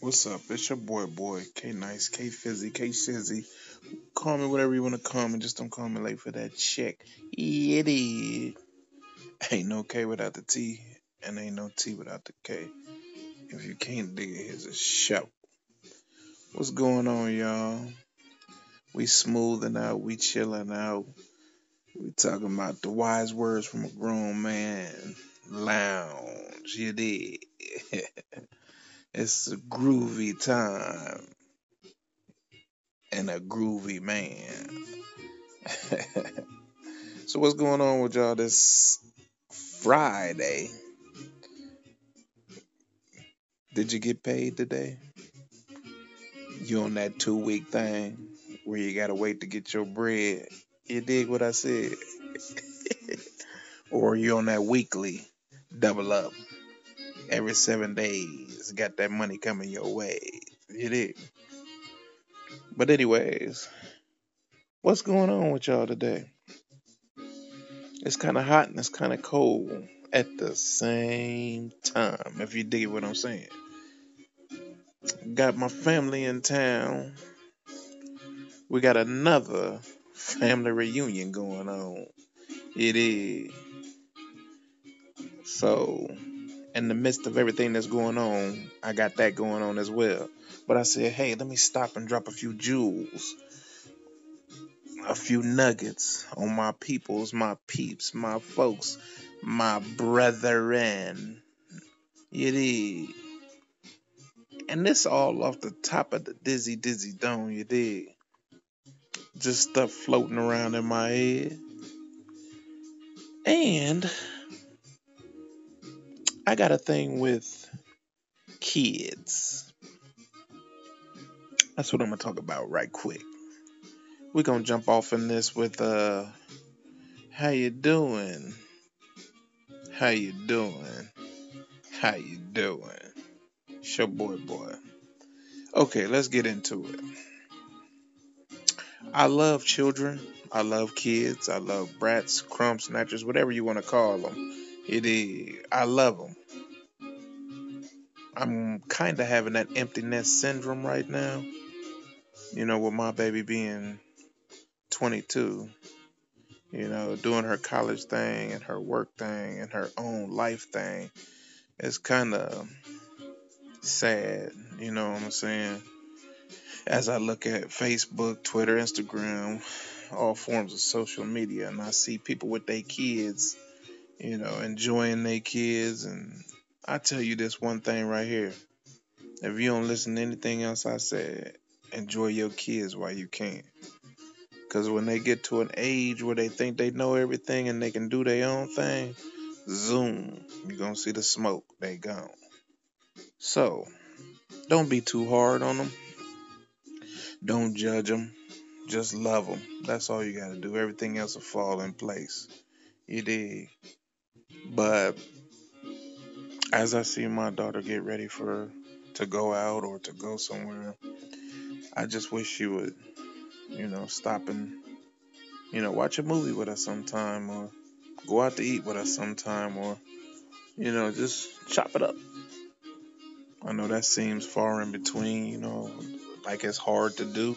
What's up? It's your boy, boy, K Nice, K Fizzy, K Shizzy. Call me whatever you want to call me, just don't call me late for that check. Yeah. Ain't no K without the T, and ain't no T without the K. If you can't dig it, here's a shout. What's going on, y'all? We smoothing out, we chilling out. We talking about the wise words from a grown man. Lounge, you. it's a groovy time and a groovy man. so what's going on with y'all this Friday? Did you get paid today? You on that two week thing where you gotta wait to get your bread? You dig what I said? or you on that weekly double up every seven days? Got that money coming your way? You did. But anyways, what's going on with y'all today? It's kind of hot and it's kind of cold at the same time. If you dig what I'm saying. Got my family in town. We got another family reunion going on. It is. So, in the midst of everything that's going on, I got that going on as well. But I said, hey, let me stop and drop a few jewels, a few nuggets on my peoples, my peeps, my folks, my brethren. You is. And this all off the top of the dizzy, dizzy dome, you did. Just stuff floating around in my head. And I got a thing with kids. That's what I'm gonna talk about right quick. We're gonna jump off in this with uh how you doing? How you doing? How you doing? Show boy boy. Okay, let's get into it. I love children. I love kids. I love brats, crumb snatchers, whatever you want to call them. It is. I love them. I'm kind of having that emptiness syndrome right now. You know, with my baby being 22, you know, doing her college thing and her work thing and her own life thing. It's kind of sad, you know what I'm saying? As I look at Facebook, Twitter, Instagram, all forms of social media, and I see people with their kids, you know, enjoying their kids. And I tell you this one thing right here if you don't listen to anything else I said, enjoy your kids while you can. Because when they get to an age where they think they know everything and they can do their own thing, zoom, you're going to see the smoke. They gone. So, don't be too hard on them. Don't judge them. Just love them. That's all you got to do. Everything else will fall in place. You did. But as I see my daughter get ready for to go out or to go somewhere, I just wish she would, you know, stop and, you know, watch a movie with us sometime or go out to eat with us sometime or, you know, just chop it up. I know that seems far in between, you know, like it's hard to do.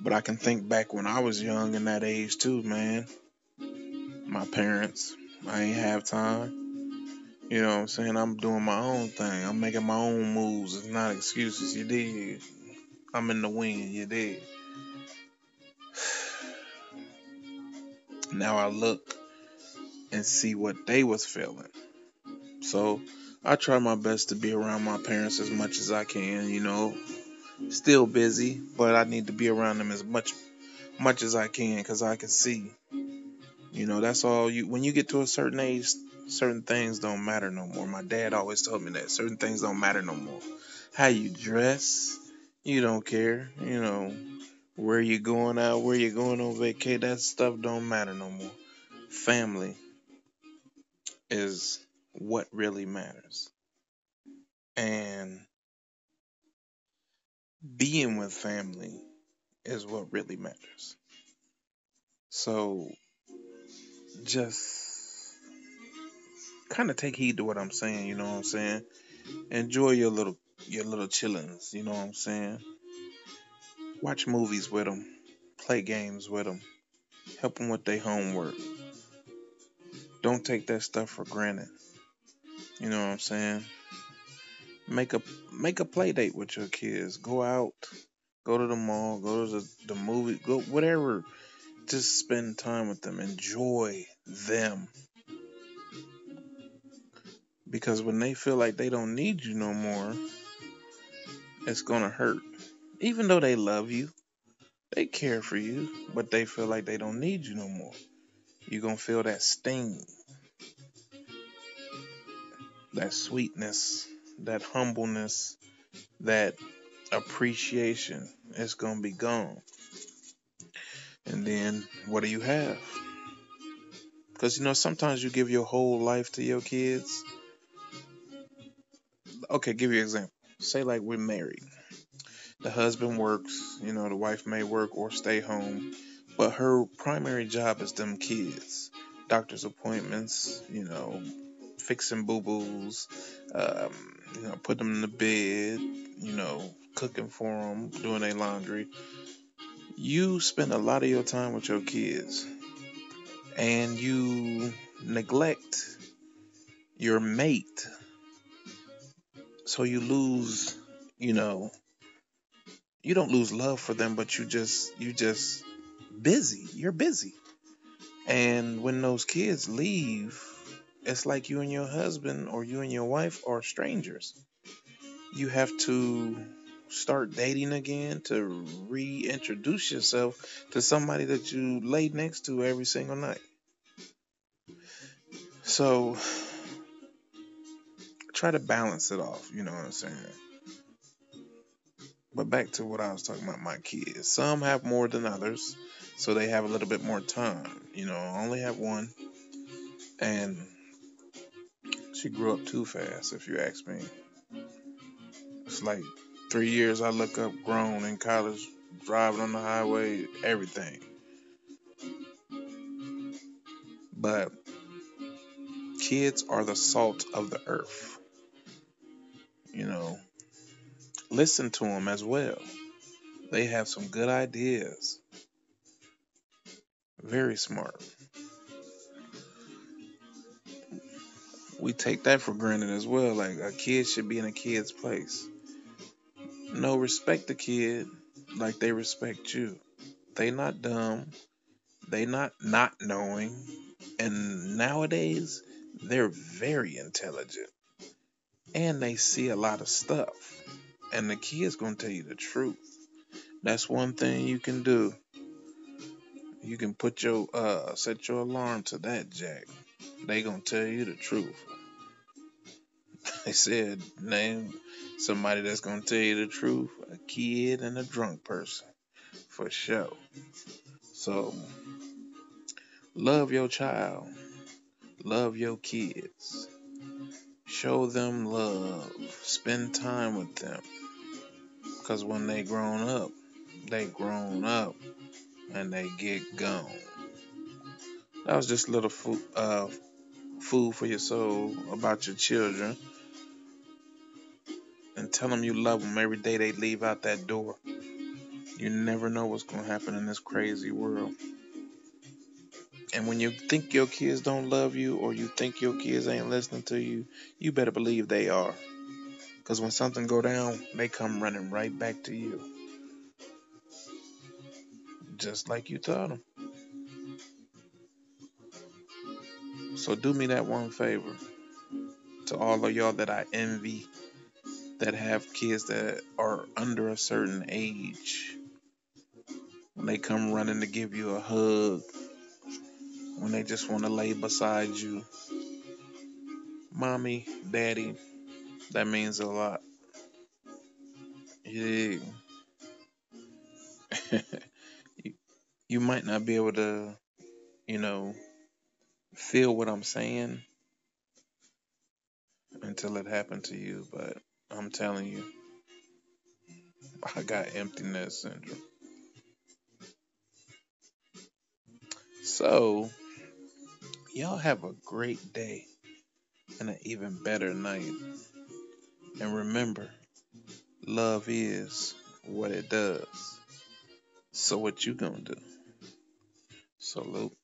But I can think back when I was young in that age too, man. My parents, I ain't have time. You know what I'm saying? I'm doing my own thing. I'm making my own moves. It's not excuses. You did. I'm in the wind. You did. Now I look and see what they was feeling. So I try my best to be around my parents as much as I can, you know. Still busy, but I need to be around them as much much as I can cuz I can see. You know, that's all you when you get to a certain age, certain things don't matter no more. My dad always told me that certain things don't matter no more. How you dress, you don't care. You know, where you going out, where you going on vacation, that stuff don't matter no more. Family is what really matters. And being with family is what really matters. So just kind of take heed to what I'm saying, you know what I'm saying? Enjoy your little your little chillings. You know what I'm saying? Watch movies with them, play games with them, help them with their homework. Don't take that stuff for granted. You know what I'm saying? Make a make a play date with your kids. Go out, go to the mall, go to the, the movie, go whatever. Just spend time with them. Enjoy them. Because when they feel like they don't need you no more, it's gonna hurt. Even though they love you, they care for you, but they feel like they don't need you no more. You're gonna feel that sting, that sweetness, that humbleness, that appreciation. It's gonna be gone. And then what do you have? Because you know, sometimes you give your whole life to your kids. Okay, give you an example. Say like we're married. The husband works, you know, the wife may work or stay home, but her primary job is them kids. Doctor's appointments, you know, fixing boo boos, um, you know, put them in the bed, you know, cooking for them, doing their laundry. You spend a lot of your time with your kids and you neglect your mate. So you lose, you know, you don't lose love for them, but you just, you just busy. You're busy. And when those kids leave, it's like you and your husband or you and your wife are strangers. You have to start dating again to reintroduce yourself to somebody that you lay next to every single night. So try to balance it off, you know what I'm saying? But back to what I was talking about my kids. Some have more than others, so they have a little bit more time. You know, I only have one. And she grew up too fast, if you ask me. It's like three years I look up grown in college, driving on the highway, everything. But kids are the salt of the earth. You know, listen to them as well. They have some good ideas. Very smart. We take that for granted as well. Like a kid should be in a kid's place. No, respect the kid like they respect you. They not dumb. They not not knowing. And nowadays, they're very intelligent. And they see a lot of stuff. And the kid's gonna tell you the truth. That's one thing you can do. You can put your uh set your alarm to that jack. They gonna tell you the truth. They said name somebody that's gonna tell you the truth, a kid and a drunk person. For sure. So love your child. Love your kids. Show them love. Spend time with them. Cause when they grown up, they grown up and they get gone. That was just a little food, uh, food for your soul about your children. And tell them you love them every day they leave out that door. You never know what's going to happen in this crazy world. And when you think your kids don't love you or you think your kids ain't listening to you, you better believe they are. Because when something go down, they come running right back to you. Just like you taught them. So do me that one favor. To all of y'all that I envy that have kids that are under a certain age. When they come running to give you a hug. When they just want to lay beside you. Mommy, daddy, that means a lot. Yeah. you, you might not be able to, you know, feel what I'm saying until it happened to you, but I'm telling you, I got emptiness syndrome. So, y'all have a great day and an even better night. And remember, love is what it does. So what you gonna do? Salute.